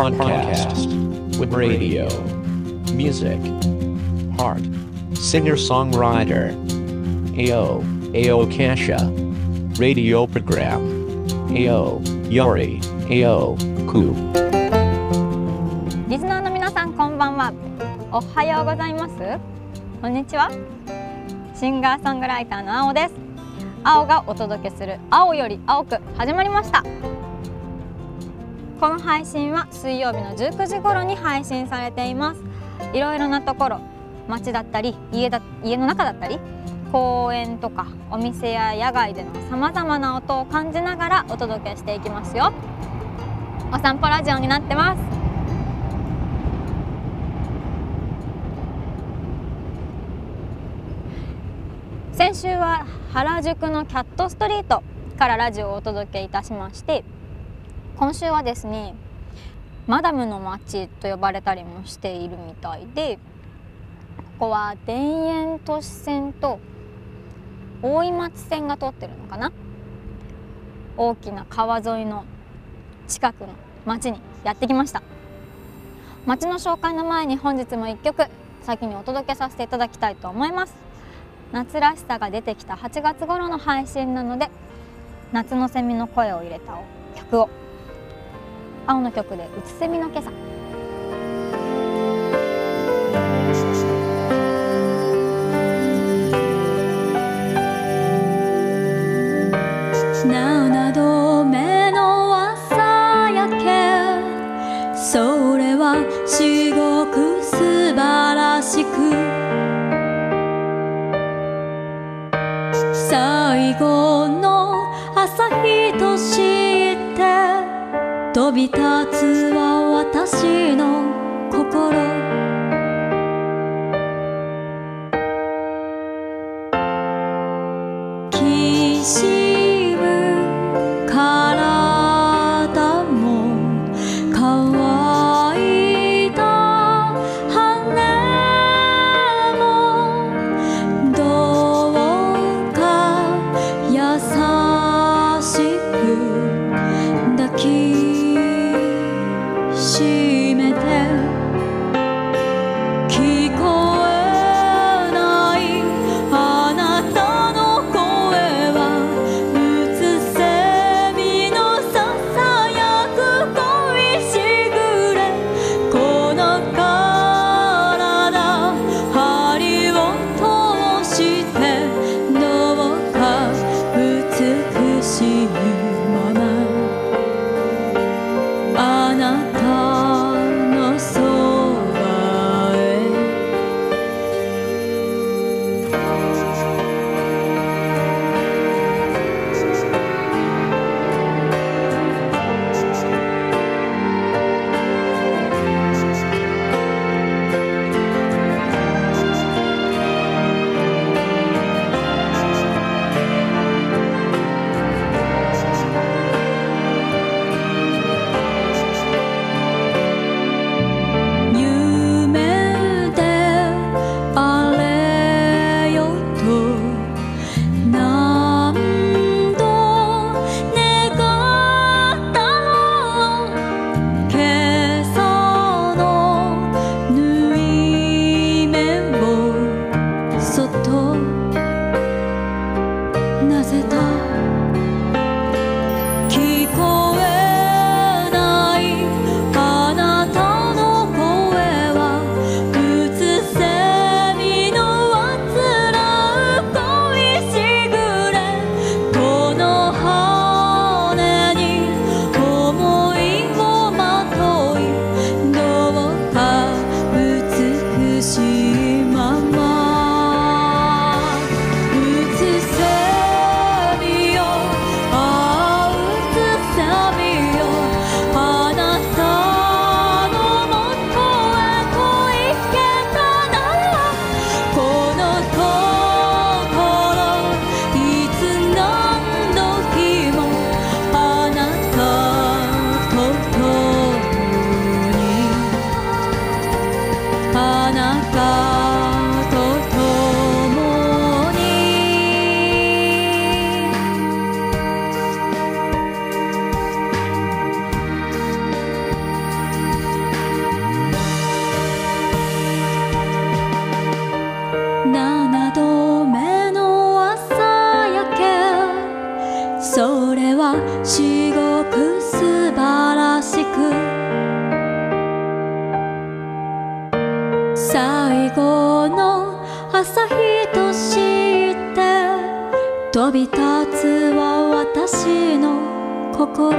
podcast with radio, music, heart, singer songwriter, AO, AO Kasha, radio program, AO, Yori, AO, Ku. リスナーの皆さんこんばんはおはようございますこんにちはシンガーソングライターの青です青がお届けする青より青く始まりましたこの配信は水曜日の19時頃に配信されています。いろいろなところ街だったり家だ家の中だったり公園とかお店や野外でのさまざまな音を感じながらお届けしていきますよ。お散歩ラジオになってます。先週は原宿のキャットストリートからラジオをお届けいたしまして今週はですねマダムの街と呼ばれたりもしているみたいでここは田園都市線と大井町線が通ってるのかな？大きな川沿いの近くの町にやってきました。町の紹介の前に本日も1曲先にお届けさせていただきたいと思います。夏らしさが出てきた8月頃の配信なので夏のセミの声を入れた曲を青の曲で「うつせみの今朝」7度目の朝焼け。それは仕事。飛び立つは私の最後の朝日として飛び立つは私の心。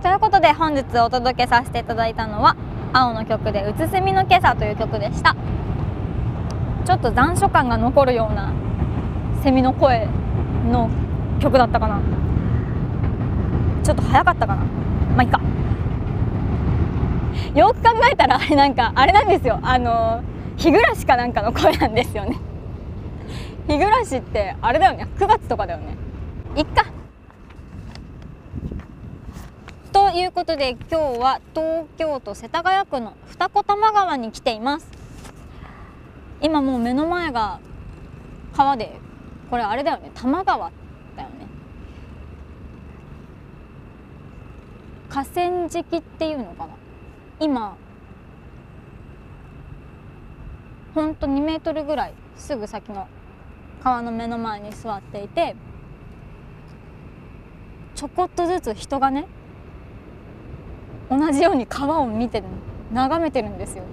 ということで本日お届けさせていただいたのは青の曲で「うつせみの今朝」という曲でした。ちょっと残暑感が残るようなセミの声の曲だったかな。ちょっと早かったかな。まあいいか。よく考えたらあれなんかあれなんですよ。あの日暮らしかなんかの声なんですよね。日暮らしってあれだよね。9月とかだよね。いっか。ということで今日は東京都世田谷区の二子玉川に来ています。今もう目の前が川でこれあれだよね。多摩川だよね。河川敷っていうのかな？今。ほんと2メートルぐらいすぐ先の川の目の前に座っていてちょこっとずつ人がね同じように川を見て眺めてるんですよ。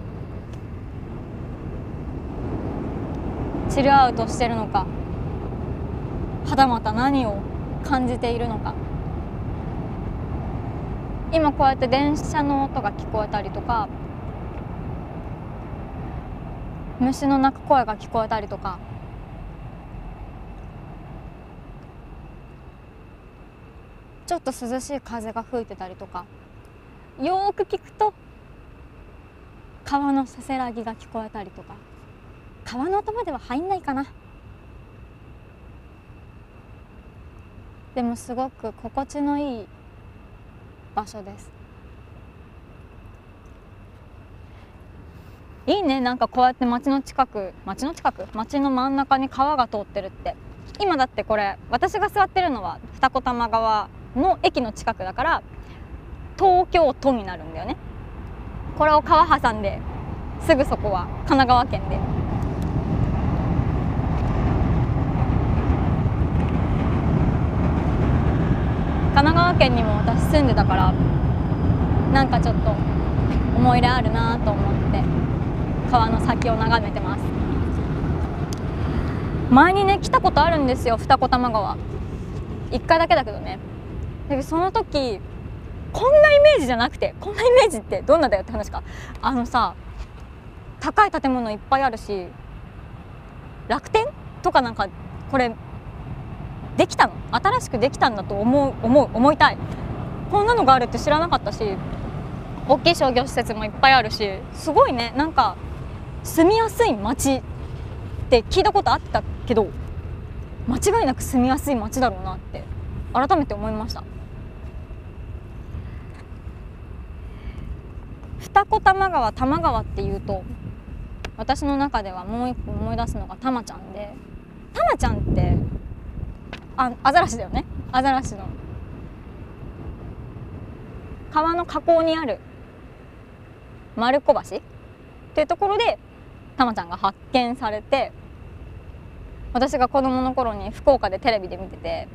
チルアウトしてるのかはたまた何を感じているのか。今こうやって電車の音が聞こえたりとか虫の鳴く声が聞こえたりとか。ちょっと涼しい風が吹いてたりとか。よく聞くと川のせせらぎが聞こえたりとか。川の音までは入んないかな。でもすごく心地のいい場所です。いいね。なんかこうやって街の近く街の近く？街の真ん中に川が通ってるって。今だってこれ私が座ってるのは二子玉川の駅の近くだから東京都になるんだよね。これを川挟んですぐそこは神奈川県で。神奈川県にも私住んでたからなんかちょっと思い入れあるなと思って川の先を眺めてます。前にね来たことあるんですよ二子玉川。一回だけだけどね。でその時こんなイメージじゃなくてこんなイメージってどんなだよって話か。あのさ高い建物いっぱいあるし楽天とかなんかこれできたの？新しくできたんだと思う思う思いたい。こんなのがあるって知らなかったし大きい商業施設もいっぱいあるしすごいね。なんか住みやすい街って聞いたことあったけど間違いなく住みやすい街だろうなって改めて思いました。二子玉川玉川っていうと私の中ではもう一個思い出すのがたまちゃんでたまちゃんってあアザラシだよね。アザラシの。川の河口にある。丸子橋。っていうところでたまちゃんが発見されて私が子供の頃に福岡でテレビで見てて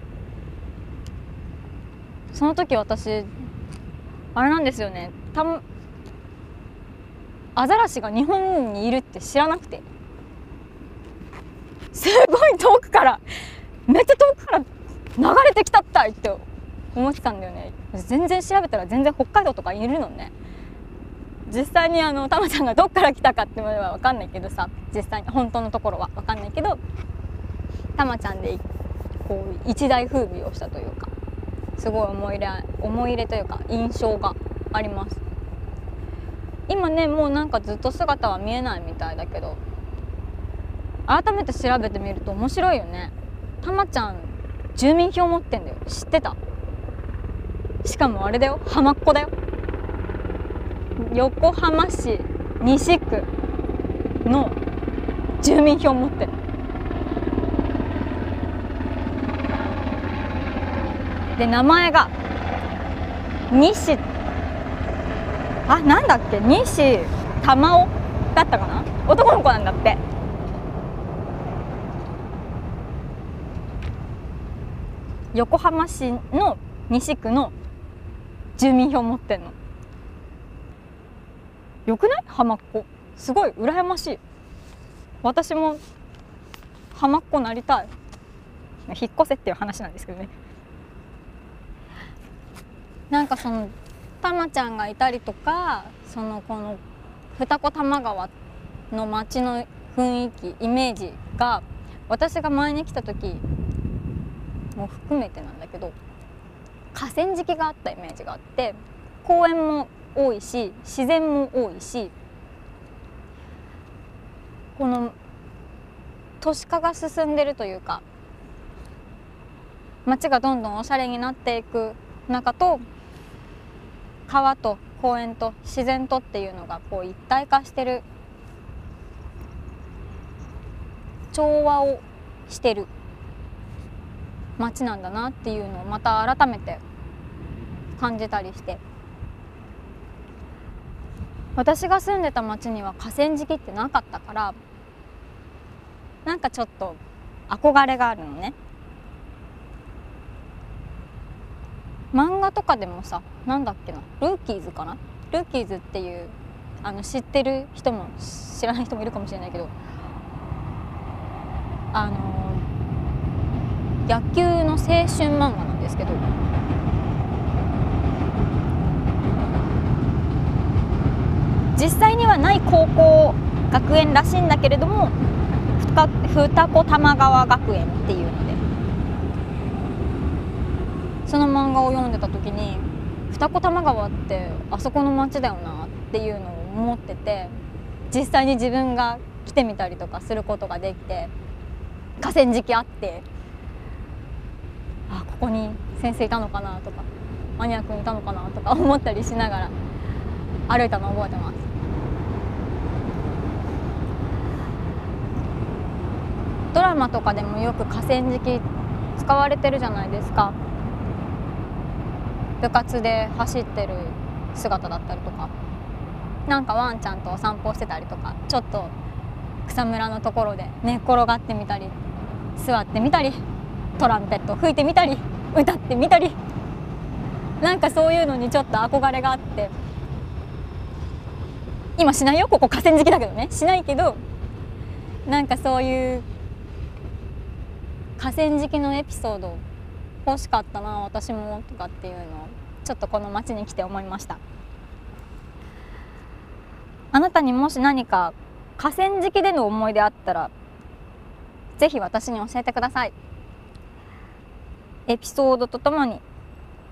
その時私あれなんですよね。たアザラシが日本にいるって知らなくて。すごい遠くからめっちゃ遠くから流れてきたったいって思ってたんだよね。全然調べたら全然北海道とかいるのね。実際にあのたまちゃんがどっから来たかってまでは分かんないけどさ実際に本当のところは分かんないけどたまちゃんでこう一大風靡をしたというかすごい思い入れ思い入れというか印象があります。今ねもうなんかずっと姿は見えないみたいだけど改めて調べてみると面白いよね。たまちゃん住民票持ってんだよ。知ってた？しかもあれだよ。浜っ子だよ。横浜市西区の住民票持ってるで名前が西。あなんだっけ？西玉緒だったかな？男の子なんだって。横浜市の西区の住民票持ってんの。よくない？浜っ子すごい羨ましい。私も浜っ子なりたい。引っ越せっていう話なんですけどね。なんかそのたまちゃんがいたりとかそのこの二子玉川の街の雰囲気イメージが私が前に来た時も含めてなんだけど河川敷があったイメージがあって公園も多いし自然も多いしこの都市化が進んでるというか街がどんどんおしゃれになっていく中と川と公園と自然とっていうのがこう一体化してる調和をしてる街なんだなっていうのをまた改めて感じたりして。私が住んでた町には河川敷ってなかったからなんかちょっと憧れがあるのね。漫画とかでもさなんだっけなルーキーズかな？ルーキーズっていうあの知ってる人も知らない人もいるかもしれないけどあの野球の青春漫画なんですけど。実際にはない高校学園らしいんだけれども二子玉川学園っていうので。その漫画を読んでた時に二子玉川ってあそこの町だよなっていうのを思ってて実際に自分が来てみたりとかすることができて河川敷あってあここに先生いたのかなとかマニア君いたのかなとか 思ったりしながら歩いたの覚えてます。ドラマとかでもよく河川敷使われてるじゃないですか。部活で走ってる姿だったりとか。なんかワンちゃんとお散歩してたりとかちょっと草むらのところで寝っ転がってみたり座ってみたりトランペット吹いてみたり歌ってみたりなんかそういうのにちょっと憧れがあって。今しないよここ河川敷だけどね。しないけどなんかそういう河川敷のエピソード欲しかったな私もとかっていうのをちょっとこの町に来て思いました。あなたにもし何か河川敷での思い出あったらぜひ私に教えてください。エピソードとともに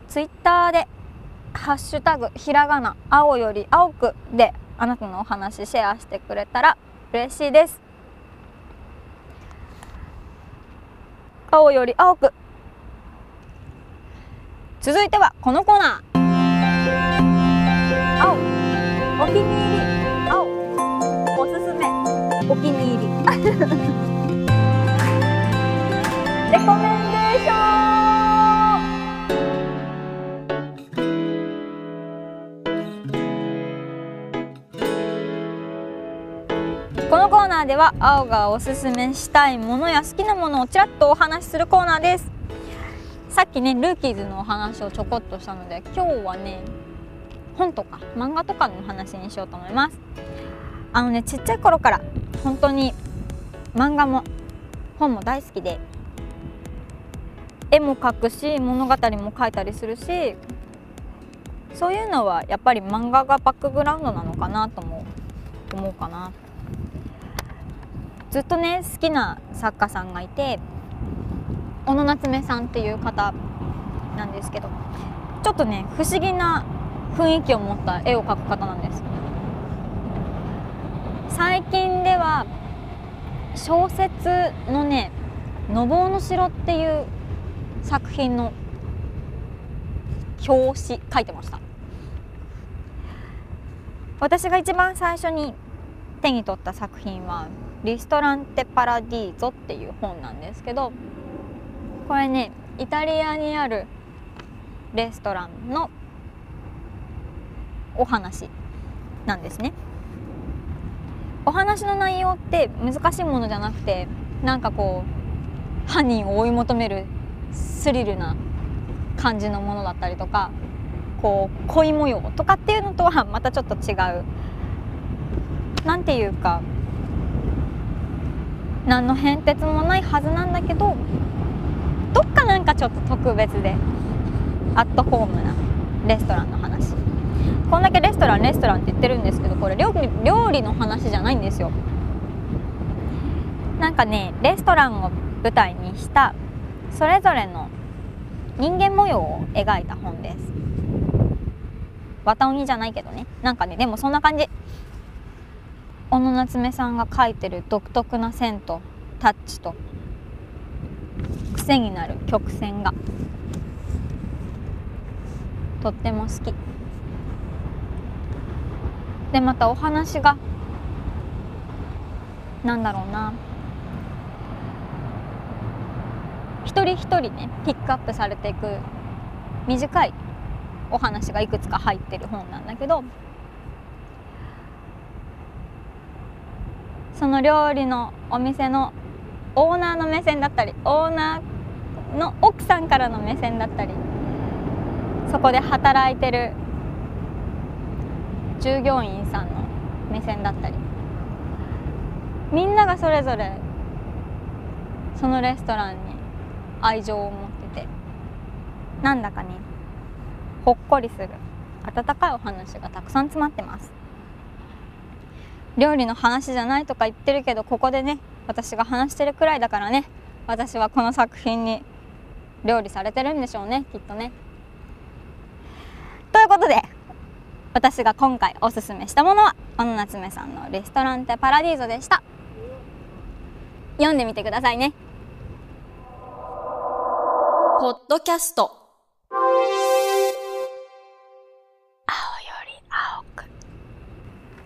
ツイッターで「ハッシュタグひらがな青より青く」であなたのお話シェアしてくれたら嬉しいです。青より青く。続いてはこのコーナー。青。お気に入り青。おすすめ。お気に入り。レコメンデーションナーでは青がおすすめしたいものや好きなものをちらっとお話しするコーナーです。さっきねルーキーズのお話をちょこっとしたので今日はね本とか漫画とかの話にしようと思います。あのねちっちゃい頃から本当に漫画も本も大好きで絵も描くし物語も書いたりするしそういうのはやっぱり漫画がバックグラウンドなのかなとも思うかな。ずっとね好きな作家さんがいて小野夏目さんっていう方なんですけどちょっとね不思議な雰囲気を持った絵を描く方なんです。最近では小説のね「のぼうの城」っていう作品の表紙書いてました。私が一番最初に手に取った作品は「リストランテ・パラディーゾ」っていう本なんですけどこれねイタリアにあるレストランのお話なんですね。お話の内容って難しいものじゃなくてなんかこう犯人を追い求めるスリルな感じのものだったりとかこう恋模様とかっていうのとはまたちょっと違う。なんていうか何の変哲もないはずなんだけどどっかなんかちょっと特別でアットホームなレストランの話。こんだけレストランレストランって言ってるんですけどこれ料理料理の話じゃないんですよ。なんかねレストランを舞台にしたそれぞれの人間模様を描いた本です。綿鬼じゃないけどね。なんかねでもそんな感じ。小野夏目さんが描いてる独特な線とタッチと癖になる曲線が。とっても好き。でまたお話がなんだろうな。一人一人ねピックアップされていく短いお話がいくつか入ってる本なんだけどその料理のお店のオーナーの目線だったりオーナーの奥さんからの目線だったりそこで働いてる従業員さんの目線だったりみんながそれぞれそのレストランに愛情を持っててなんだかねほっこりする温かいお話がたくさん詰まってます。料理の話じゃないとか言ってるけどここでね私が話してるくらいだからね私はこの作品に料理されてるんでしょうねきっとね。ということで私が今回おすすめしたものは小野夏目さんの「レストランテパラディーゾ」でした。読んでみてくださいね。ポッドキャスト。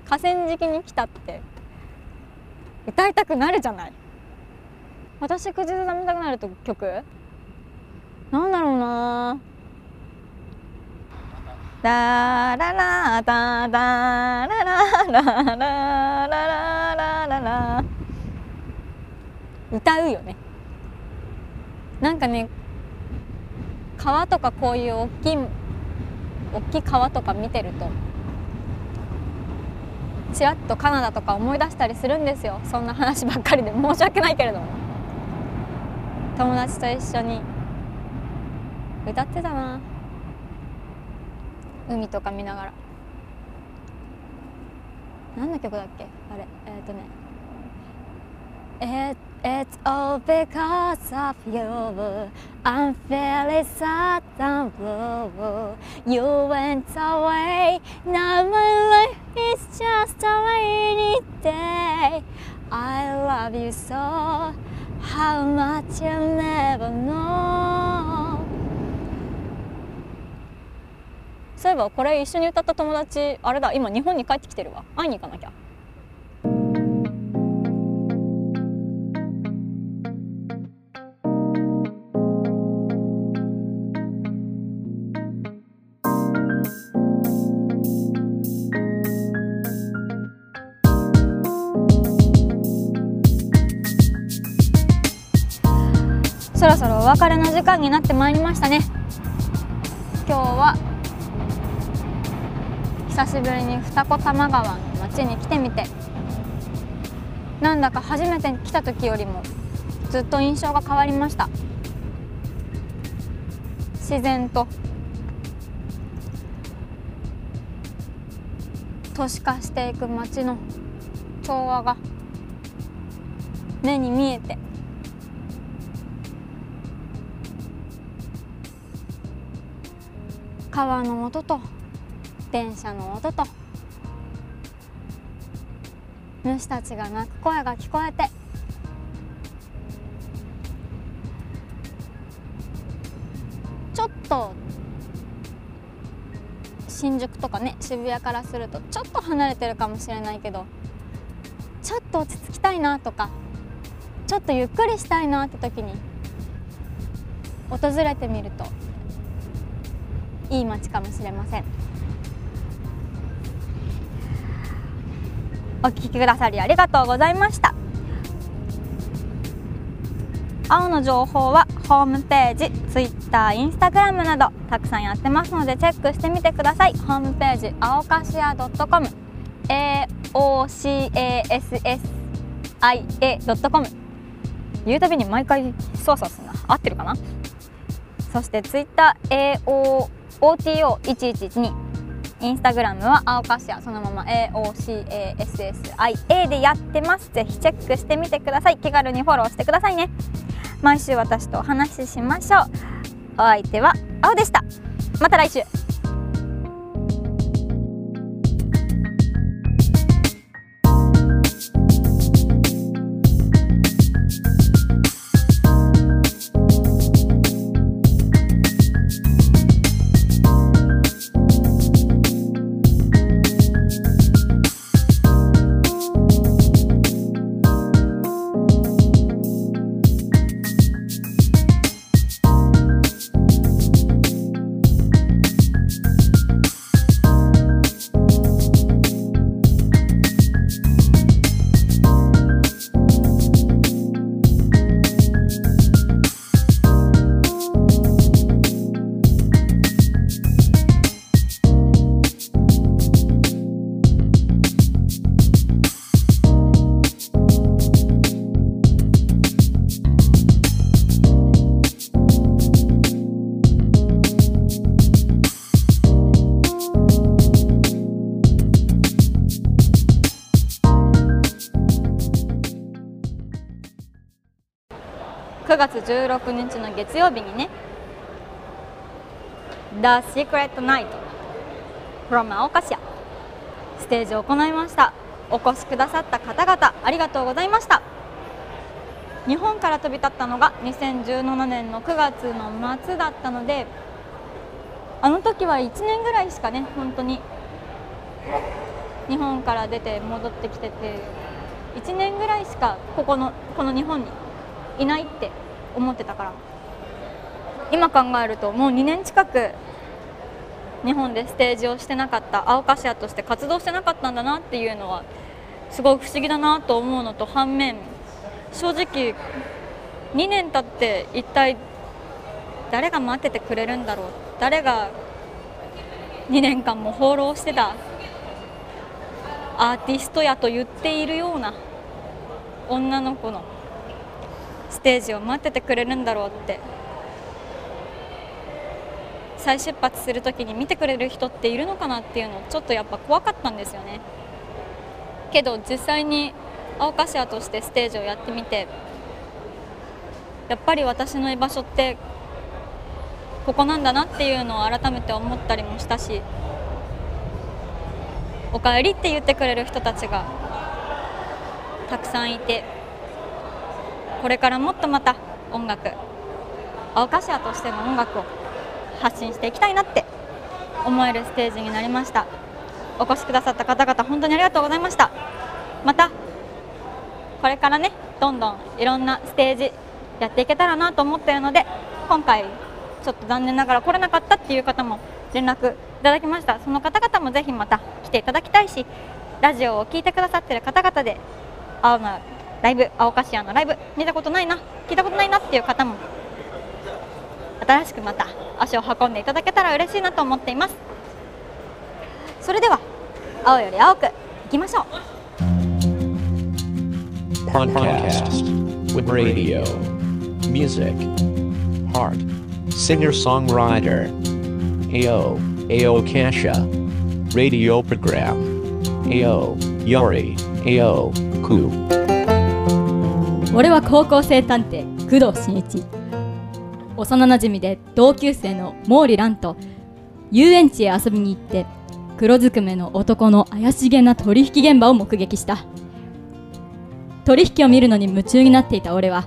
河川敷に来たって。歌いたくなるじゃない。私口ずさみたくなると曲？なんだろうな。ラララダダラララララララララ。歌うよね。なんかね川とかこういう大きい大きい川とか見てるとちらっとカナダとか思い出したりするんですよ。そんな話ばっかりで申し訳ないけれども。友達と一緒に歌ってたな。海とか見ながら。何の曲だっけ？あれ。えっ、ー、とね。えっ、ー It's all because of you I'm feeling sad and blue You went away Now my life is just a rainy day I love you so How much you never know そういえばこれ一緒に歌った友達あれだ今日本に帰ってきてるわ会いに行かなきゃ別れの時間になってまいりましたね。今日は久しぶりに二子玉川の町に来てみて。なんだか初めて来た時よりもずっと印象が変わりました。自然と都市化していく街の調和が目に見えて。川の音と電車の音と主たちが泣く声が聞こえてちょっと新宿とかね渋谷からするとちょっと離れてるかもしれないけどちょっと落ち着きたいなとかちょっとゆっくりしたいなって時に訪れてみるといい街かもしれません。お聞きくださりありがとうございました。青の情報はホームページ Twitter、Instagram などたくさんやってますのでチェックしてみてください。ホームページ青かしや .com aocassia.com 言うたびに毎回操作するな合ってるかな？そして OTO1112 インスタグラムは青かしやそのまま AOCASSIA でやってます。ぜひチェックしてみてください。気軽にフォローしてくださいね。毎週私とお話ししましょう。お相手は青でした。また来週。日の月曜日にね The Secret Night from 青カシアステージを行いました。お越しくださった方々ありがとうございました。日本から飛び立ったのが2017年の9月の末だったのであの時は1年ぐらいしかね本当に日本から出て戻ってきてて1年ぐらいしかここのこの日本にいないって思ってたから。今考えるともう2年近く日本でステージをしてなかった。青カシアとして活動してなかったんだなっていうのはすごい不思議だなと思うのと反面正直2年経って一体誰が待っててくれるんだろう。誰が2年間も放浪してた。アーティストやと言っているような女の子のステージを待っててくれるんだろうって。再出発する時に見てくれる人っているのかなっていうのちょっとやっぱ怖かったんですよね。けど実際に青カシアとしてステージをやってみてやっぱり私の居場所ってここなんだなっていうのを改めて思ったりもしたし「おかえり」って言ってくれる人たちがたくさんいてこれからもっとまた音楽青カシアとしての音楽を発信していきたいなって思えるステージになりました。お越しくださった方々本当にありがとうございました。またこれからねどんどんいろんなステージやっていけたらなと思っているので今回ちょっと残念ながら来れなかったっていう方も連絡いただきました。その方々もぜひまた来ていただきたいしラジオを聴いてくださってる方々で青のライブ青カシアのライブ見たことないな聞いたことないなっていう方も新しくまた足を運んでいただけたら嬉しいなと思っていますそれでは青より青くいきましょう Podcast with radio, music, heart, singer songwriter, AO, AO Kasha, radio program, AO, Yori, AO, Ku. 俺は高校生探偵工藤新一。幼なじみで同級生の毛利蘭と遊園地へ遊びに行って黒ずくめの男の怪しげな取引現場を目撃した。取引を見るのに夢中になっていた俺は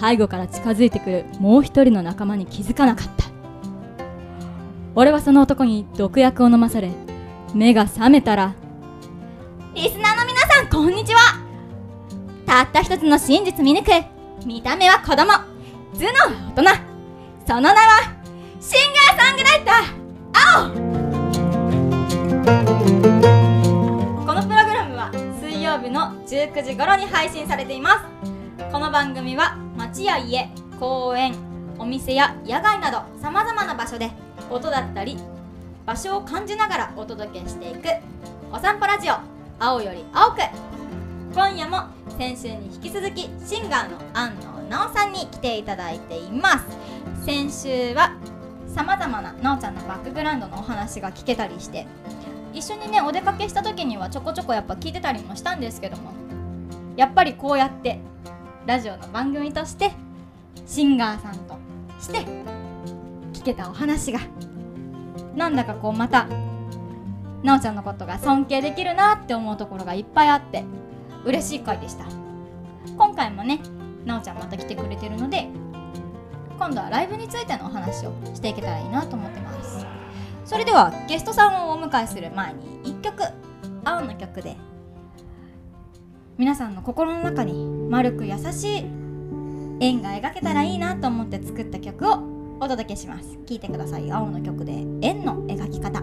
背後から近づいてくるもう一人の仲間に気づかなかった。俺はその男に毒薬を飲まされ目が覚めたらリスナーの皆さんこんにちは。たった一つの真実見抜く。見た目は子供。頭脳は大人。その名はシンガーソングライター。青。このプログラムは水曜日の19時頃に配信されています。この番組は町や家公園お店や野外などさまざまな場所で音だったり場所を感じながらお届けしていくお散歩ラジオ。青より青く。今夜も先週に引き続きシンガーの安野奈緒さんに来ていただいています。先週はさまざまな奈緒ちゃんのバックグラウンドのお話が聞けたりして一緒にねお出かけした時にはちょこちょこやっぱ聞いてたりもしたんですけどもやっぱりこうやってラジオの番組としてシンガーさんとして聞けたお話がなんだかこうまたなおちゃんのことが尊敬できるなって思うところがいっぱいあって嬉しい回でした。今回もねなおちゃんまた来てくれてるので今度はライブについてのお話をしていけたらいいなと思ってます。それではゲストさんをお迎えする前に1曲青の曲で皆さんの心の中に丸く優しい円が描けたらいいなと思って作った曲をお届けします。聴いてください。青の曲で円の描き方。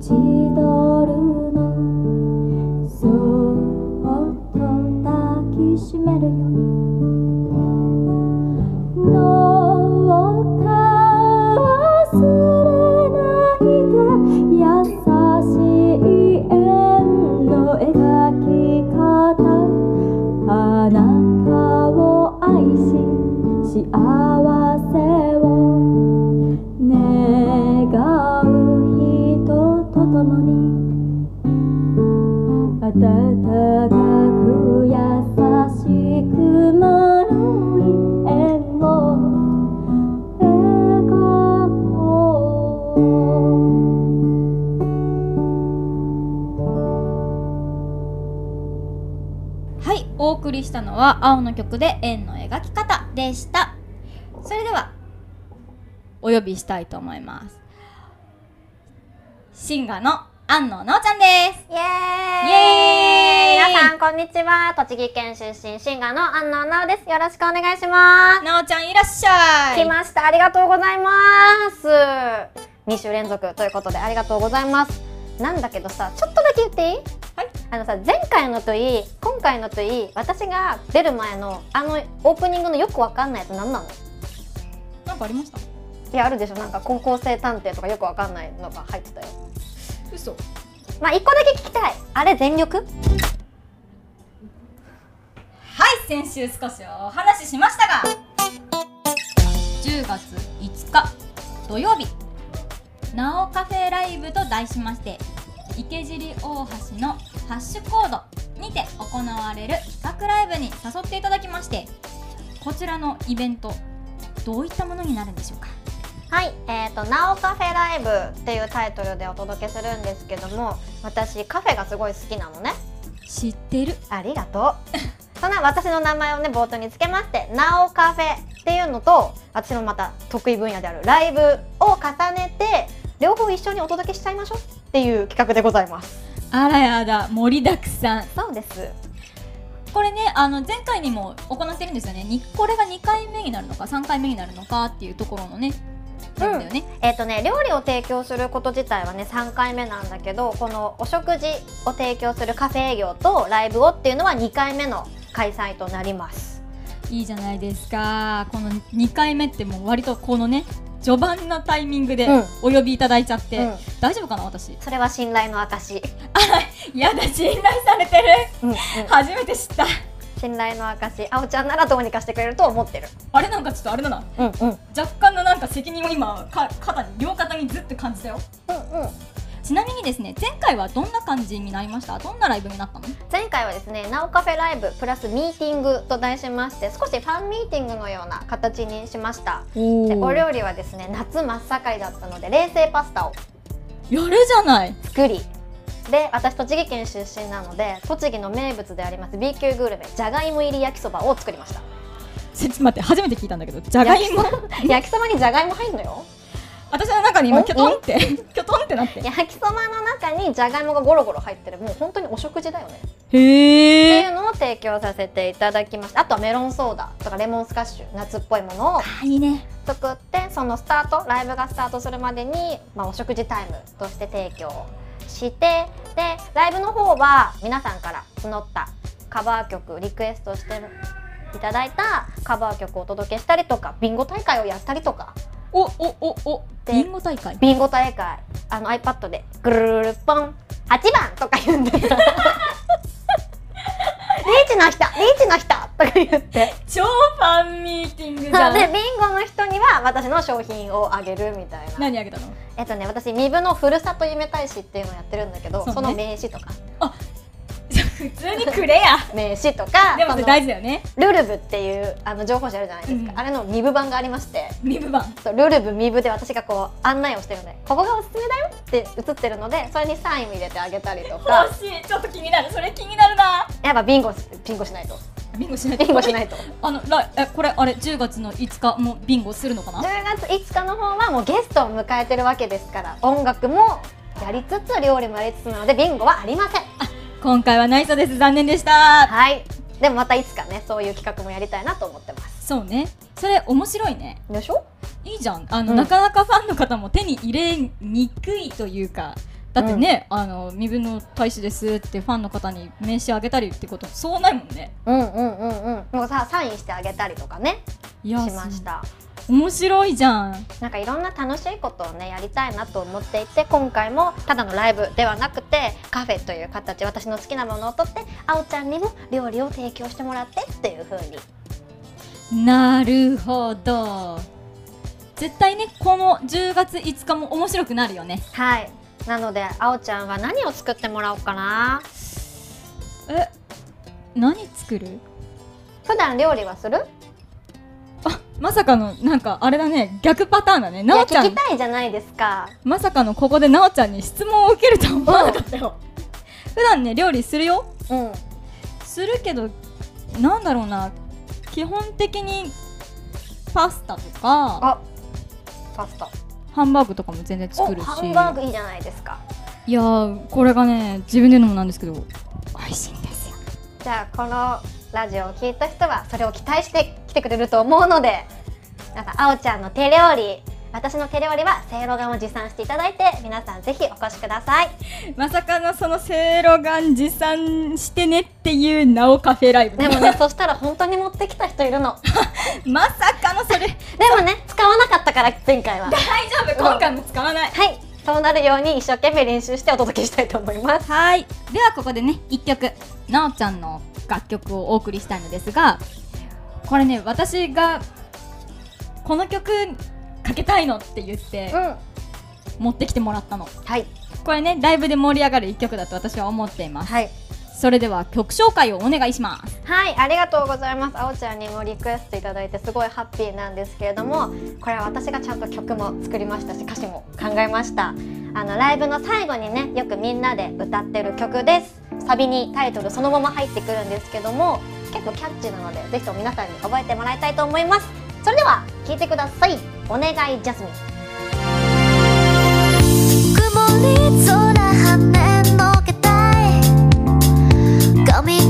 く縁曲で円の描き方でした。それではお呼びしたいと思います。シンガーの安野奈緒ちゃんです。イエーイ。イエーイ。皆さんこんにちは。栃木県出身シンガーの安野奈緒です。よろしくお願いします。奈緒ちゃんいらっしゃい。来ました。ありがとうございます。2週連続ということでありがとうございますなんだけどさちょっとだけ言っていい？はい。あのさ前回のといい今回のといい私が出る前のあのオープニングのよくわかんないやつ何なの？なんかありました？いやあるでしょ。なんか高校生探偵とかよくわかんないのが入ってたよ。嘘。まあ一個だけ聞きたい。あれ全力？はい先週少しお話ししましたが10月5日土曜日なおカフェライブと題しまして池尻大橋のハッシュコードにて行われる企画ライブに誘っていただきましてこちらのイベントどういったものになるんでしょうか？はい、えーと「なおカフェライブ」っていうタイトルでお届けするんですけども私カフェがすごい好きなのね。知ってる。ありがとう。そんな私の名前をね冒頭につけまして「なおカフェ」っていうのと私のまた得意分野であるライブを重ねて両方一緒にお届けしちゃいましょうっていう企画でございます。あらやだ盛りだくさん。そうです。これねあの前回にも行ってるんですよね。にこれが2回目になるのか3回目になるのかっていうところのねなんね、えっ、とね料理を提供すること自体はね3回目なんだけどこのお食事を提供するカフェ営業とライブをっていうのは2回目の開催となります。いいじゃないですか。この2回目ってもう割とこのね序盤のタイミングでうん。お呼びいただいちゃって、うん。大丈夫かな私？それは信頼の証、やだ信頼されてる。うんうん。初めて知った。信頼の証あおちゃんならどうにかしてくれると思ってる。あれなんかちょっとあれだな。うんうん。うん若干のなんか責任を今か肩に両肩にずっと感じたよ。うんちなみにですね前回はどんな感じになりました？どんなライブになったの？前回はですねなおカフェライブプラスミーティングと題しまして少しファンミーティングのような形にしました。おでお料理はですね夏真っ盛りだったので冷製パスタをやるじゃない。作り。で私栃木県出身なので栃木の名物であります B 級グルメじゃがいも入り焼きそばを作りました。ちょっと待って初めて聞いたんだけどじゃがいも？焼きそばにじゃがいも入んのよ私の中に今お？キョトンって キョトンってなって。焼きそばの中にじゃがいもがゴロゴロ入ってる。もう本当にお食事だよね。ってへいえうのを提供させていただきました。あとはメロンソーダとかレモンスカッシュ夏っぽいものをあいいね。作ってそのスタートライブがスタートするまでに、まあ、お食事タイムとして提供してでライブの方は皆さんから募ったカバー曲リクエストしていただいたカバー曲をお届けしたりとかビンゴ大会をやったりとかおおおおでビンゴ大会。ビンゴ大会。あの iPad でぐるるるポン8番とか言うんで。リーチの人リーチの人とか言って。超ファンミーティングじゃん。でビンゴの人には私の商品をあげるみたいな。何あげたの？えっとね私身分のふるさと夢大使っていうのをやってるんだけどそ,、の名刺とか普通にくれや名刺とかでも大事だよね。ルルブっていうあの情報誌あるじゃないですか、うん。あれの身分版がありまして。身分版。そうルルブ身分で私がこう案内をしてるのでここがおすすめだよって映ってるのでそれにサインを入れてあげたりとか。欲しい。ちょっと気になる。それ気になるな。やっぱビンゴビンゴしないと。ビンゴしないと。ビンゴしないと。あのらえこれあれ10月の5日もビンゴするのかな？10月5日の方はもうゲストを迎えてるわけですから音楽もやりつつ料理もやりつつなのでビンゴはありません今回はないそうです。残念でした。はい。でもまたいつかねそういう企画もやりたいなと思ってます。そうね。それ面白いね。でしょ？いいじゃん。あの、うん。なかなかファンの方も手に入れにくいというかだってね、あの身分の大使ですってファンの方に名刺あげたりってことそうないもんね。うんうんうんうん。もうさサインしてあげたりとかねしました面白いじゃん。なんかいろんな楽しいことをねやりたいなと思っていて今回もただのライブではなくてカフェという形私の好きなものをとってあおちゃんにも料理を提供してもらってっていう風に。なるほど。絶対ねこの10月5日も面白くなるよね。はい。なのであおちゃんは何を作ってもらおうかな。え何作る？普段料理はする？あまさかのなんかあれだね逆パターンだね。なおちゃん。聞きたいじゃないですか。まさかのここでなおちゃんに質問を受けるとは思わなかったよ。普段ね料理するよ。うん。するけどなんだろうな。基本的にパスタとかあパスタ。ハンバーグとかも全然お作るし。ハンバーグいいじゃないですか。いやーこれがね自分で言うのもなんですけど美味しいんですよ。じゃあこのラジオを聞いた人はそれを期待して来てくれると思うのでなんかあおちゃんの手料理私の手料理はせいろがんを持参していただいて皆さんぜひお越しください。まさかのそのせいろがん持参してねっていうなおカフェライブ。でもね そしたら本当に持ってきた人いるの。まさかのそれ。でもね使わなかったから前回は。大丈夫。今回も使わない。はいそうなるように一生懸命練習してお届けしたいと思います。はい。ではここでね1曲なおちゃんの楽曲をお送りしたいのですがこれね私がこの曲かけたいのって言って、うん。持ってきてもらったの。はい。これねライブで盛り上がる一曲だと私は思っています。はいそれでは曲紹介をお願いしますはい、ありがとうございます。あおちゃんにもリクエストいただいてすごいハッピーなんですけれども、これは私がちゃんと曲も作りましたし、歌詞も考えました。あのライブの最後にね、よくみんなで歌ってる曲です。サビにタイトルそのまま入ってくるんですけども、結構キャッチーなので、ぜひとも皆さんに覚えてもらいたいと思います。それでは聞いてください。お願いジャスミン。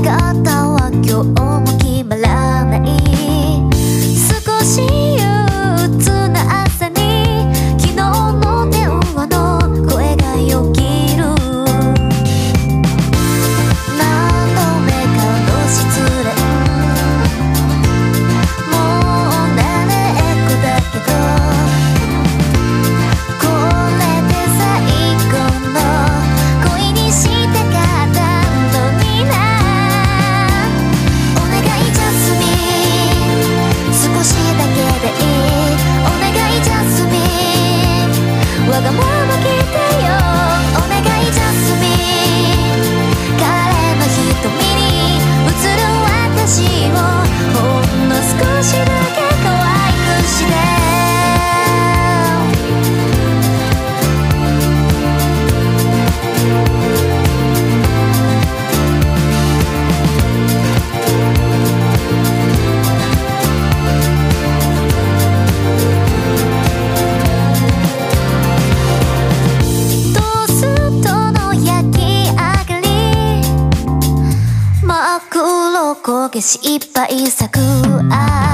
方は今日も決まらない黒焦げしいっぱい咲くあ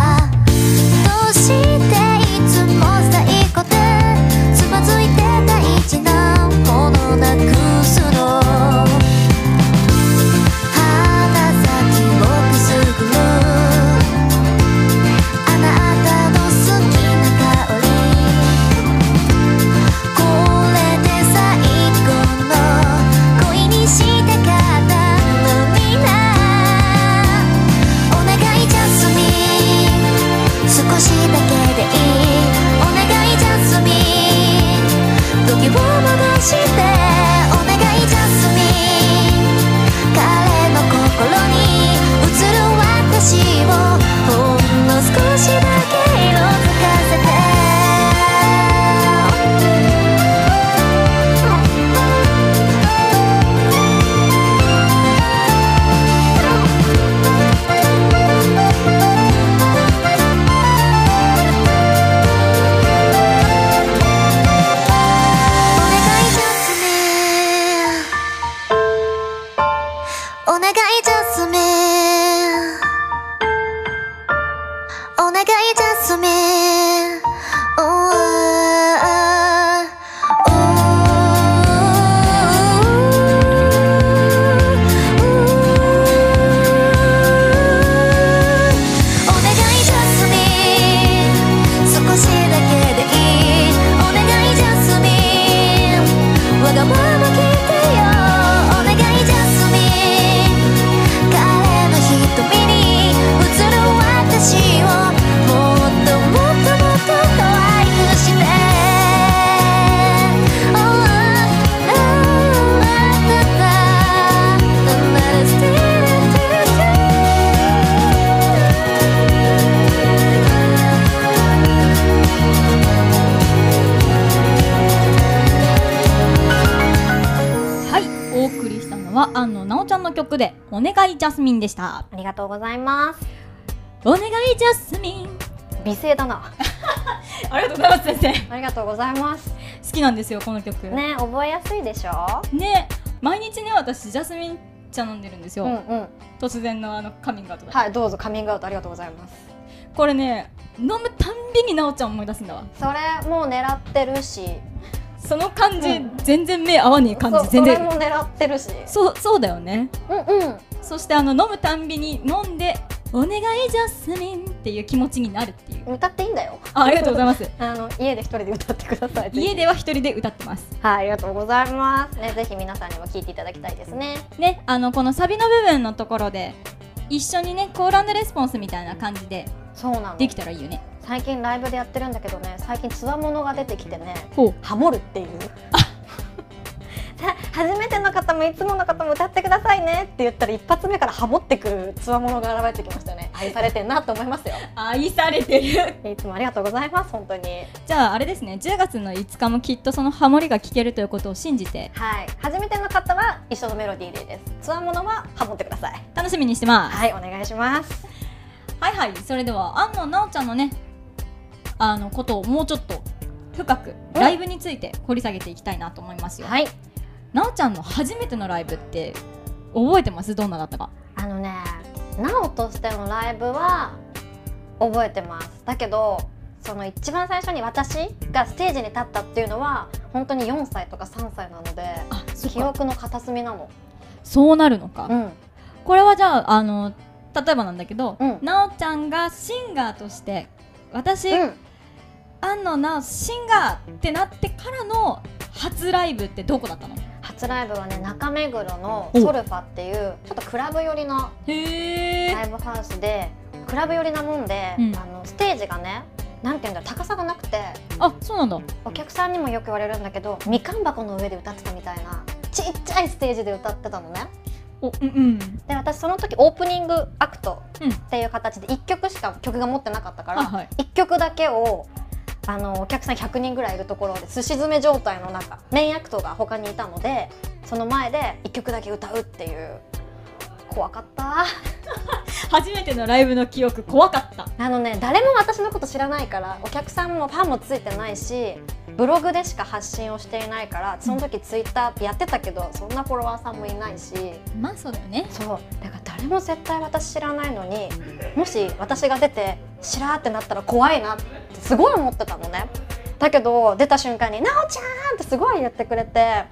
は安野なおちゃんの曲で「お願いジャスミン」でしたありがとうございます。お願いジャスミン美声だな。ありがとうございます先生好ありがとうございます。きなんですよこの曲ねね、覚えやすいでしょ？毎日ね私ジャスミン茶飲んでるんですよ、うんうん。突然のあのカミングアウトで、はい、どうぞカミングアウトありがとうございます。これね飲むたんびになおちゃん思い出すんだわそれもう狙ってるし、その感じ、うん全然目合わねえ感そじ全然それも狙ってるし。そうそうだよねうんうん。そしてあの飲むたんびに飲んで「お願いジャスミン」っていう気持ちになるっていう歌っていいんだよ。あありがとうございます あの家で一人で歌ってください。家では一人で歌ってますはい、ありがとうございます。ね、ぜひ皆さんにも聞いていただきたいですね。ねあのこのサビの部分のところで一緒にねコールレスポンスみたいな感じでそうなの。できたらいいよね。最近ライブでやってるんだけどね最近つわものが出てきてねほう。ハモるっていう。さ初めての方もいつもの方も歌ってくださいね。って言ったら一発目からハモってくるつわものが現れてきましたよね。愛されてんなと思いますよ。愛されてる。いつもありがとうございます本当に。じゃああれですね。10月の5日もきっとそのハモリが聞けるということを信じて。はい。初めての方は一緒のメロディーでいいです。つわものはハモってください。楽しみにしてます。はいお願いしますはいはいそれでは安野奈緒ちゃんのねあのことをもうちょっと深くうん。ライブについて掘り下げていきたいなと思いますよ、はい。奈緒ちゃんの初めてのライブって覚えてます？どんなだったか。あのねなおとしてのライブは覚えてます。だけどその一番最初に私がステージに立ったっていうのは本当に4歳とか3歳なので記憶の片隅なの。そうなるのか、うん。これはじゃああの例えばなんだけど、うん。奈緒ちゃんがシンガーとして私、うん。安野奈緒シンガーってなってからの初ライブってどこだったの？初ライブはね中目黒のお。ソルファっていうちょっとクラブ寄りのへライブハウスでクラブ寄りなもんで、うん。あのステージがねなんていうんだ高さがなくてあそうなんだ。お客さんにもよく言われるんだけどみかん箱の上で歌ってたみたいなちっちゃいステージで歌ってたのね。おうんうん。で私その時オープニングアクトうん。っていう形で1曲しか曲が持ってなかったから、はいはい。1曲だけをあのお客さん100人ぐらいいるところで寿司詰め状態の中メインアクトが他にいたのでその前で1曲だけ歌うっていう怖かった。初めてのライブの記憶怖かった。あのね誰も私のこと知らないからお客さんもファンもついてないしブログでしか発信をしていないからその時ツイッターやってたけどそんなフォロワーさんもいないし。まあそうだよね。そう。だから誰も絶対私知らないのにもし私が出てしらーってなったら怖いなってすごい思ってたのね。だけど出た瞬間に「なおちゃん!」ってすごい言ってくれて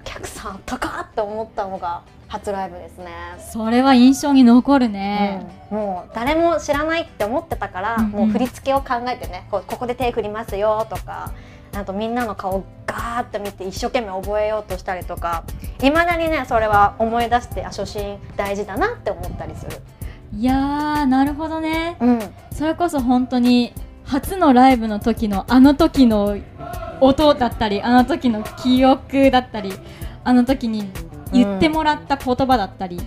お客さんあったかって思ったのが初ライブですね。それは印象に残るね、うん。もう誰も知らないって思ってたから、うんうん。もう振り付けを考えてねこうここで手振りますよとかあとみんなの顔をガーって見て一生懸命覚えようとしたりとかいまだにねそれは思い出してあ初心大事だなって思ったりする。いやーなるほどね。うん。それこそ本当に初のライブの時のあの時の音だったりあの時の記憶だったりあの時に言ってもらった言葉だったり、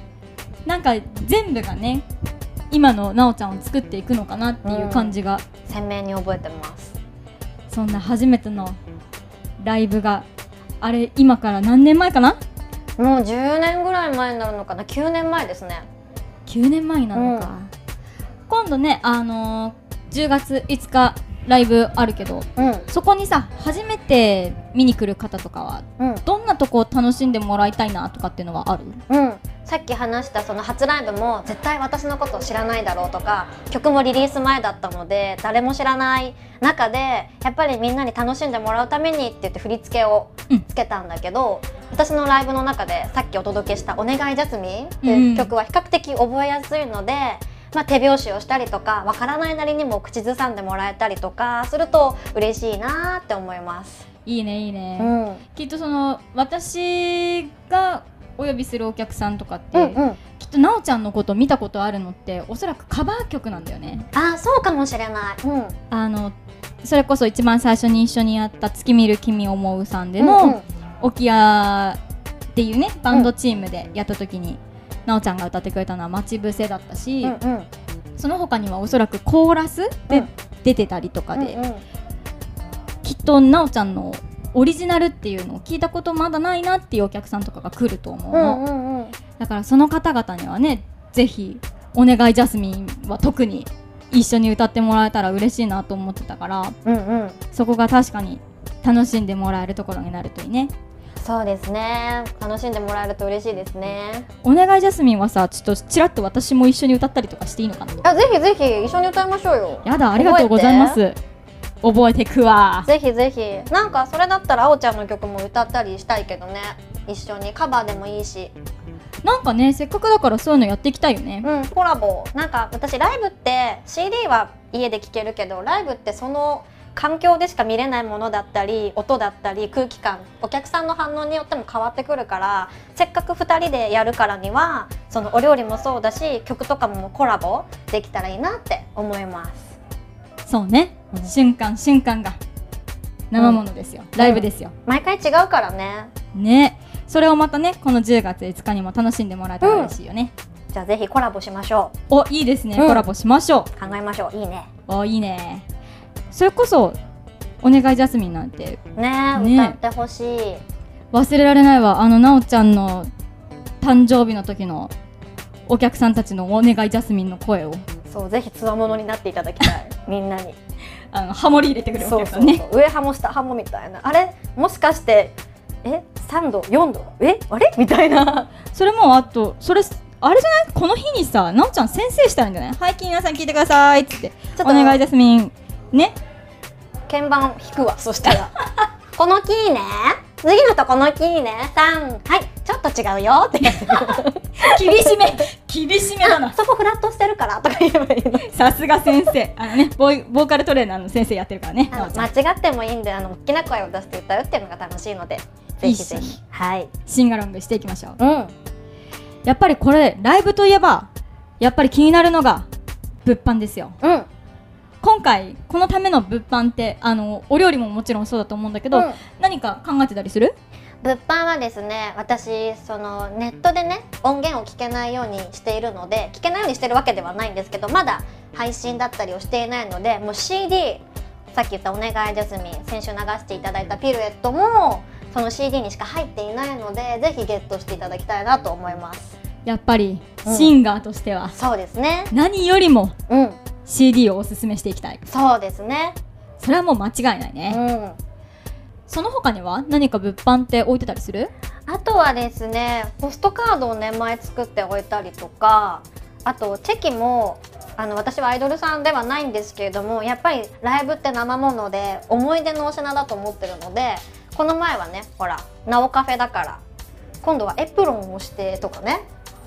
なんか全部がね今のなおちゃんを作っていくのかなっていう感じが、鮮明に覚えてます。そんな初めてのライブがあれ今から何年前かな？もう10年ぐらい前になるのかな？9年前ですね。9年前になるのか、今度ねあのー10月5日ライブあるけどうん。そこにさ初めて見に来る方とかはうん。どんなとこを楽しんでもらいたいなとかっていうのはある？うん、さっき話したその初ライブも絶対私のことを知らないだろうとか曲もリリース前だったので誰も知らない中でやっぱりみんなに楽しんでもらうためにって言って振り付けをつけたんだけど、私のライブの中でさっきお届けした「お願いジャスミン」っていう曲は比較的覚えやすいので。まあ、手拍子をしたりとかわからないなりにも口ずさんでもらえたりとかすると嬉しいなって思います。いいねいいね、うん、きっとその私がお呼びするお客さんとかって、うんうん、きっとなおちゃんのこと見たことあるのっておそらくカバー曲なんだよね。あそうかもしれない。うん、あのそれこそ一番最初に一緒にやった「月見る君を思う」さんでの、うんうん。沖屋っていうねバンドチームでやった時に、なおちゃんが歌ってくれたのは「待ち伏せ」だったし、うんうん。その他にはおそらくコーラスでうん。出てたりとかで、うんうん。きっとなおちゃんのオリジナルっていうのを聞いたことまだないなっていうお客さんとかが来ると思うの、うんうんうん。だからその方々にはねぜひ「お願いジャスミン」は特に一緒に歌ってもらえたら嬉しいなと思ってたからうんうん。そこが確かに楽しんでもらえるところになるといいねそうですね。楽しんでもらえると嬉しいですね。お願いジャスミンはさちょっとちらっと私も一緒に歌ったりとかしていいのかな？あぜひぜひ一緒に歌いましょうよ。やだありがとうございます。覚えてくわ。ぜひぜひ。なんかそれだったらあおちゃんの曲も歌ったりしたいけどね。一緒にカバーでもいいし。なんかねせっかくだからそういうのやっていきたいよね。うんコラボ。なんか私ライブって CD は家で聴けるけどライブってその環境でしか見れないものだったり音だったり空気感お客さんの反応によっても変わってくるからせっかく2人でやるからにはそのお料理もそうだし曲とかもコラボできたらいいなって思います。そうね、うん瞬間瞬間が。生ものですよ、ライブですよ、毎回違うからね。ね。それをまたねこの10月5日にも楽しんでもらえたら嬉しいよね、じゃあぜひコラボしましょおいいですね、うん。コラボしましょう。考えましょう。いいね。うおいいねそれこそお願いジャスミンなんて。ねえね歌ってほしい。忘れられないわ。あのなおちゃんの誕生日の時のお客さんたちのお願いジャスミンの声を。そうぜひつわものになっていただきたい。みんなに。あのハモリ入れてくれるおそう客さんね上ハモ下ハモみたいな。あれ？もしかしてえ？3度？4度？え？あれ？みたいな。それもあとそれあれじゃない？この日にさなおちゃん先生したんじゃないはい皆さん聞いてくださいっつって。ちょっとお願いジャスミンね。鍵盤弾くわ。そしたら。このキーね。次のとこのキーね。3はい。ちょっと違うよって。厳しめ。厳しめだなそこフラットしてるから。とか言えばいいの。さすが先生。あのねボイボーカルトレーナーの先生やってるからね。間違ってもいいんであの大きな声を出して歌うっていうのが楽しいのでぜひぜひ。はい。シンガロングしていきましょう。うん。やっぱりこれライブといえばやっぱり気になるのが物販ですよ。うん今回このための物販ってあのお料理ももちろんそうだと思うんだけど、うん。何か考えてたりする？物販はですね私そのネットでね音源を聞けないようにしているので聞けないようにしてるわけではないんですけどまだ配信だったりをしていないのでもう CD さっき言った「お願いジャスミン」先週流していただいたピルエットもその CD にしか入っていないのでぜひゲットしていただきたいなと思います。やっぱりうん。シンガーとしては、そうですね。何よりも。うん CD をおすすめしていきたい。そうですね。それはもう間違いないうね、ん。その他には何か物販って置いてたりする？あとはですねポストカードをね前作っておいたりとかあとチェキもあの私はアイドルさんではないんですけれどもやっぱりライブって生もので思い出のお品だと思ってるのでこの前はねほらなおカフェだから今度はエプロンをしてとかね。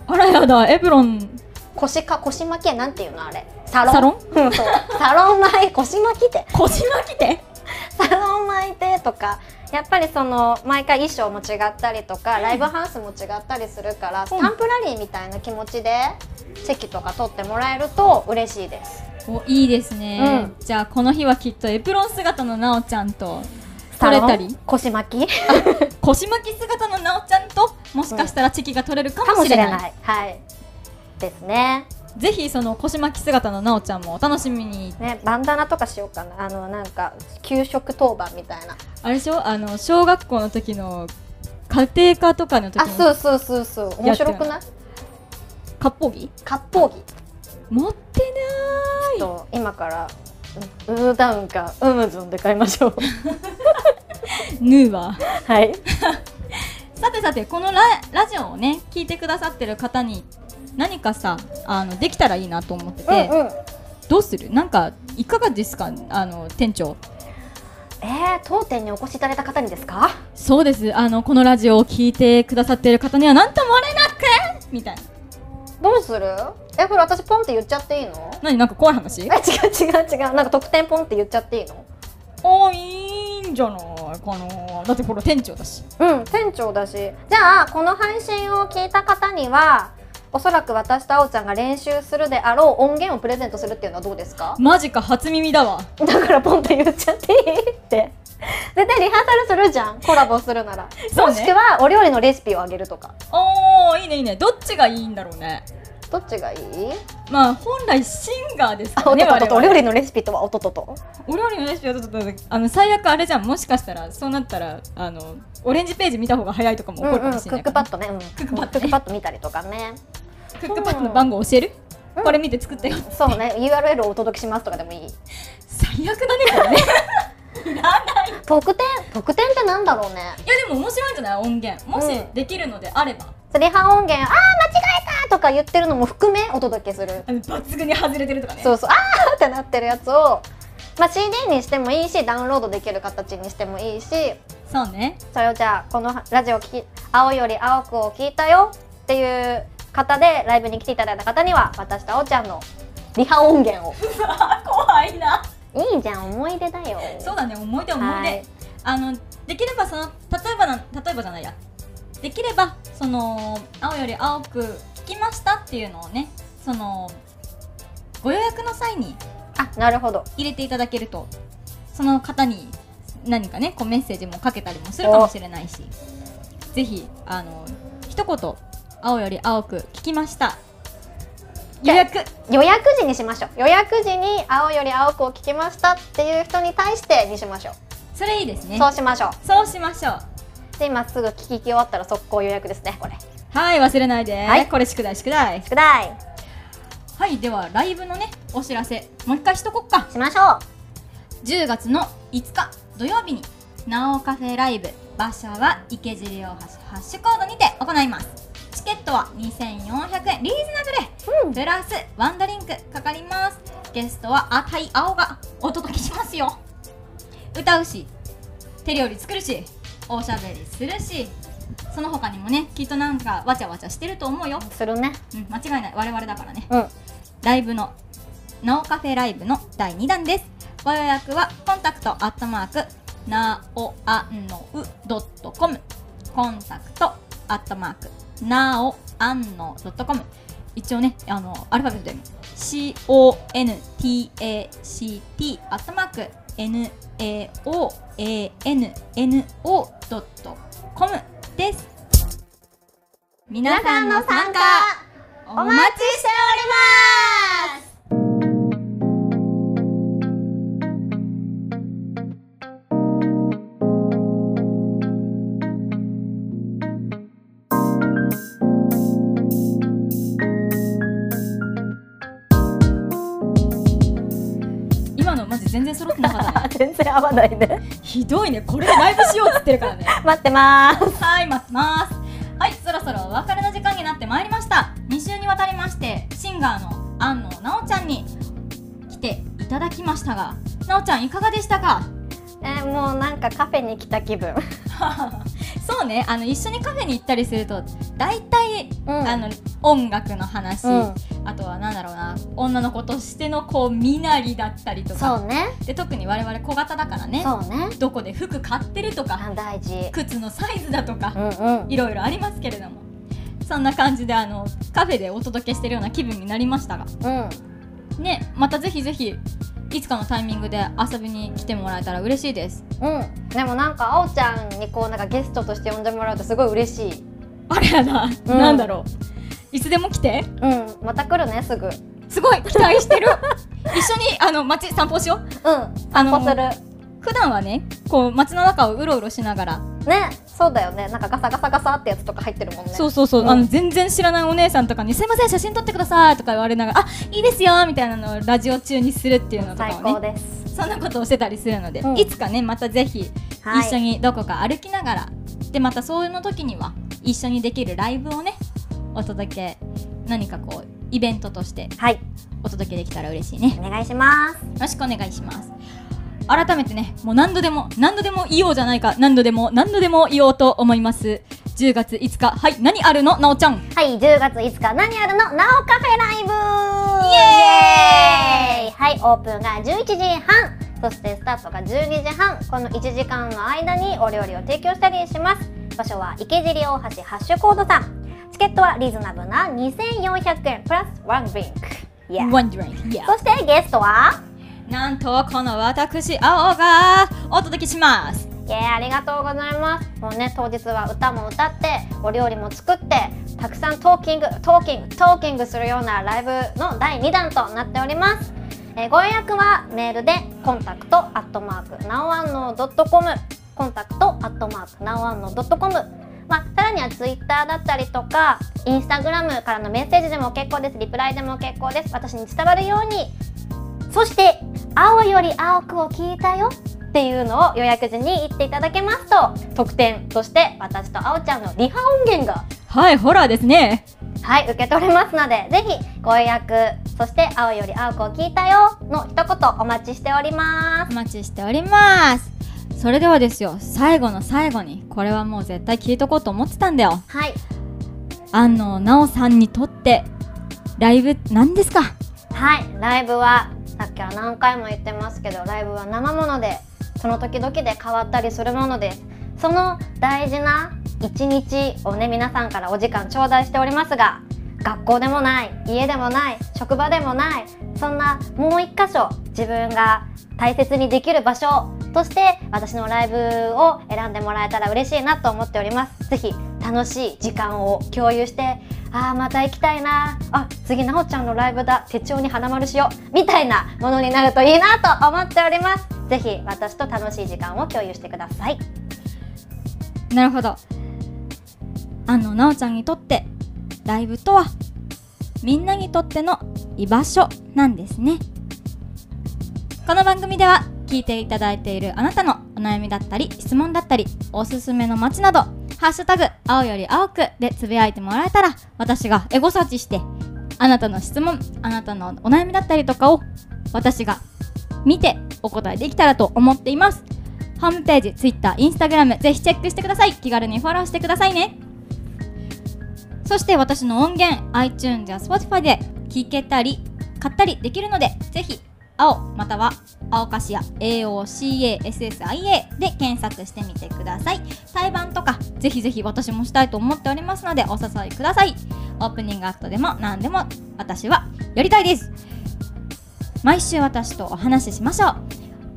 あらやだエプロン腰か腰巻きなんていうのあれ。サロン？サロン？サロン巻い腰巻きって？腰巻きて？サロン巻いてとか。やっぱりその毎回衣装も違ったりとかライブハウスも違ったりするから、スタンプラリーみたいな気持ちでチェキとか取ってもらえると嬉しいです。おいいですね、じゃあこの日はきっとエプロン姿のなおちゃんと取れたり？腰巻き？腰巻き姿のなおちゃんともしかしたらチェキが取れるかかもしれない,、もしれない。はいですね。ぜひその腰巻き姿のなおちゃんもお楽しみに。ねバンダナとかしようかな。あのなんか給食当番みたいな。あれでしょ？あの小学校の時の家庭科とかの時あのそうそうそうそう。面白くない？割烹着割烹着持ってなと今からウーダウンかウムズンで買いましょういヌーははいさてさてこのララジオをね聞いてくださってる方に何かさあのできたらいいなと思ってて、うんうん。どうする？なんかいかがですか？あの店長。えー、当店にお越しいただいた方にですか？そうです。あのこのラジオを聞いてくださってる方には何ともれなく！みたいな。どうする？えこれ私ポンって言っちゃっていいの？何？なんか怖い話？え違う違う違う。なんか特典ポンって言っちゃっていいの？あいいんじゃないかな。だってこれ店長だし。うん店長だし。じゃあこの配信を聞いた方にはおそらく私とあおちゃんが練習するであろう音源をプレゼントするっていうのはどうですか？マジか初耳だわ。だからポンって言っちゃって。いいって絶対リハーサルするじゃん。コラボするなら、そうね。もしくはお料理のレシピをあげるとか。おーいいねいいね。どっちがいいんだろうね。どっちがいい？まあ本来シンガーですかあらねお料理のレシピとはおととと。お料理のレシピはちょっと。あの最悪あれじゃん。もしかしたらそうなったらあのオレンジページ見た方が早いとかも起こるかもしれないクックパッドね、うん、クックパッドね。クックパッド見たりとかねクックパッドの番号教える、うん。これ見て作ったよ。そうね。URL をお届けしますとかでもいい。最悪だねこれね。特典？特典ってなんだろうね。いやでも面白いんじゃない？音源。もしうん。できるのであれば、リハ音源。あー間違えたとか言ってるのも含めお届けする。抜群に外れてるとかね。そうそう。あーってなってるやつを、まあ、CD にしてもいいしダウンロードできる形にしてもいいし。そうね。それをじゃあこのラジオ聞き青より青くを聞いたよっていう方でライブに来ていただいた方には私とあおちゃんのリハ音源を。怖いな。いいじゃん思い出だよ。そうだね思い出思い出、はい。あのできればその例えばな例えばじゃないや。できればその青より青く聞きましたっていうのをねそのご予約の際にあなるほど。入れていただけるとその方に何かねこうメッセージもかけたりもするかもしれないしぜひあの一言「青より青く聞きました」予約。予約時にしましょう。予約時に青より青くを聞きましたっていう人に対してにしましょう、それいいですね。そうしましょう。そうしましょう。で今すぐ聞き終わったら速攻予約ですねこれ。はい忘れないで、はい。これ宿題宿題。宿題。はいではライブのねお知らせ。もう一回しとこっか。しましょ10月の5日土曜日になおカフェライブ場所は池尻大橋ハッシュコードにて行います。チケットは2400円。リーズナブル、プラスワンドリンクかかります。ゲストは赤い青がお届けしますよ。歌うし手料理作るしおしゃべりするしその他にもねきっとなんかわちゃわちゃしてると思うよ。うするね。うん間違いない。我々だからね。うん。ライブのなおカフェライブの第2弾です。ご予約はコンタクトアットマークなおあんのうドットコム。コンタクトアットマークなおあんのドットコム。一応ねあのアルファベットで。CONTACT アットマーク NAOANNO.com です。皆さんの参加お待ちしております。全然合わないね。ひどいね。これでライブしようっつってるからね。待ってます。はい待ってます。はいそろそろお別れの時間になってまいりました。2週にわたりましてシンガーの安野なおちゃんに来ていただきましたがなおちゃんいかがでしたか？えーもうなんかカフェに来た気分 そうねあの一緒にカフェに行ったりすると大体、うん。あの音楽の話、うん。あとはなんだろうな女の子としてのこう身なりだったりとか。そうね。で特に我々小型だからねそうね。どこで服買ってるとかあ大事。靴のサイズだとか、うんうん。いろいろありますけれども。そんな感じであのカフェでお届けしてるような気分になりましたが。うん。ねまたぜひぜひいつかのタイミングで遊びに来てもらえたら嬉しいです。うん。でもなんかあおちゃんにこうなんかゲストとして呼んでもらうとすごい嬉しい。あれやな、うん。なんだろう。いつでも来て。うん。また来るねすぐ。うんすごい期待してる。一緒にあの街散歩しよう。あの散歩する。普段はねこう街の中をうろうろしながら。ねそうだよね。なんかガサガサガサってやつとか入ってるもんね。そうそうそう、うん。あの全然知らないお姉さんとかに「すいません写真撮ってください」とか言われながら「あいいですよ」みたいなのをラジオ中にするっていうのとかね高です。そんなことをしてたりするので、うん。いつかねまたぜひはい。一緒にどこか歩きながら、でまたそういうの時には一緒にできるライブをねお届け何かこうイベントとしてはい。お届けできたら嬉しいね。お願いします。よろしくお願いします改めてねもう何度でも何度でも言おうじゃないか何度でも何度でも言おうと思います。10月5日はい何あるの？なおちゃん。はい、10月5日何あるの？なおカフェライブ。イエーイ。はい、オープンが11時半。そしてスタートが12時半。この1時間の間にお料理を提供したりします。場所は池尻大橋ハッシュコードさん。チケットはリーズナブルな2400円。プラスワンドリンク。Yeah そしてゲストはなんとこの私青がお届けします。イエーありがとうございます。もうね当日は歌も歌ってお料理も作ってたくさん talking talking talking するようなライブの第2弾となっております、えーご予約はメールで contact アットマークなおあんのドットコム contact アットマークなおあんのドットコム。まあ、さらにはツイッターだったりとかインスタグラムからのメッセージでも結構です。リプライでも結構です。私に伝わるようにそして「青より青く」を聞いたよっていうのを予約時に言っていただけますと特典として私と青ちゃんのリハ音源がはいホラーですね。はい受け取れますのでぜひご予約そして「青より青く」を聞いたよの一言お待ちしております。お待ちしております。それではですよ最後の最後にこれはもう絶対聞いとこうと思ってたんだよ。はい。安野奈緒さんにとってライブ何ですか？はいライブはさっきは何回も言ってますけどライブは生ものでその時々で変わったりするものですその大事な一日をね皆さんからお時間頂戴しておりますが学校でもない家でもない職場でもないそんなもう一箇所自分が大切にできる場所として私のライブを選んでもらえたら嬉しいなと思っております。ぜひ楽しい時間を共有してあーまた行きたいな。あ次なおちゃんのライブだ。手帳に花丸しよう。みたいなものになるといいなと思っております。ぜひ私と楽しい時間を共有してください。なるほど。あのなおちゃんにとってライブとはみんなにとっての居場所なんですね。この番組では聞いていただいているあなたのお悩みだったり質問だったりおすすめの街など「ハッシュタグ青より青く」でつぶやいてもらえたら私がエゴサーチしてあなたの質問あなたのお悩みだったりとかを私が見てお答えできたらと思っています。ホームページ、Twitter、Instagram ぜひチェックしてください。気軽にフォローしてくださいね。そして私の音源 iTunes や Spotify で聴けたり買ったりできるのでぜひ青または青かしや AOCASSIA で検索してみてください。対バンとかぜひぜひ私もしたいと思っておりますのでお誘いください。オープニングアクトでも何でも私はやりたいです。毎週私とお話ししましょう。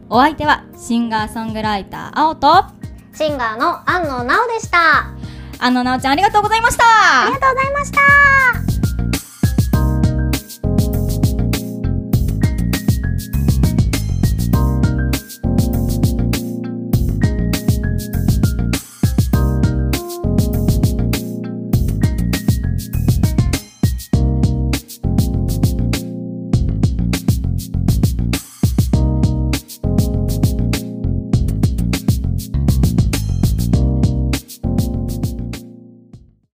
お相手はシンガーソングライター青とシンガーの安野直でした。安野直ちゃんありがとうございました。ありがとうございました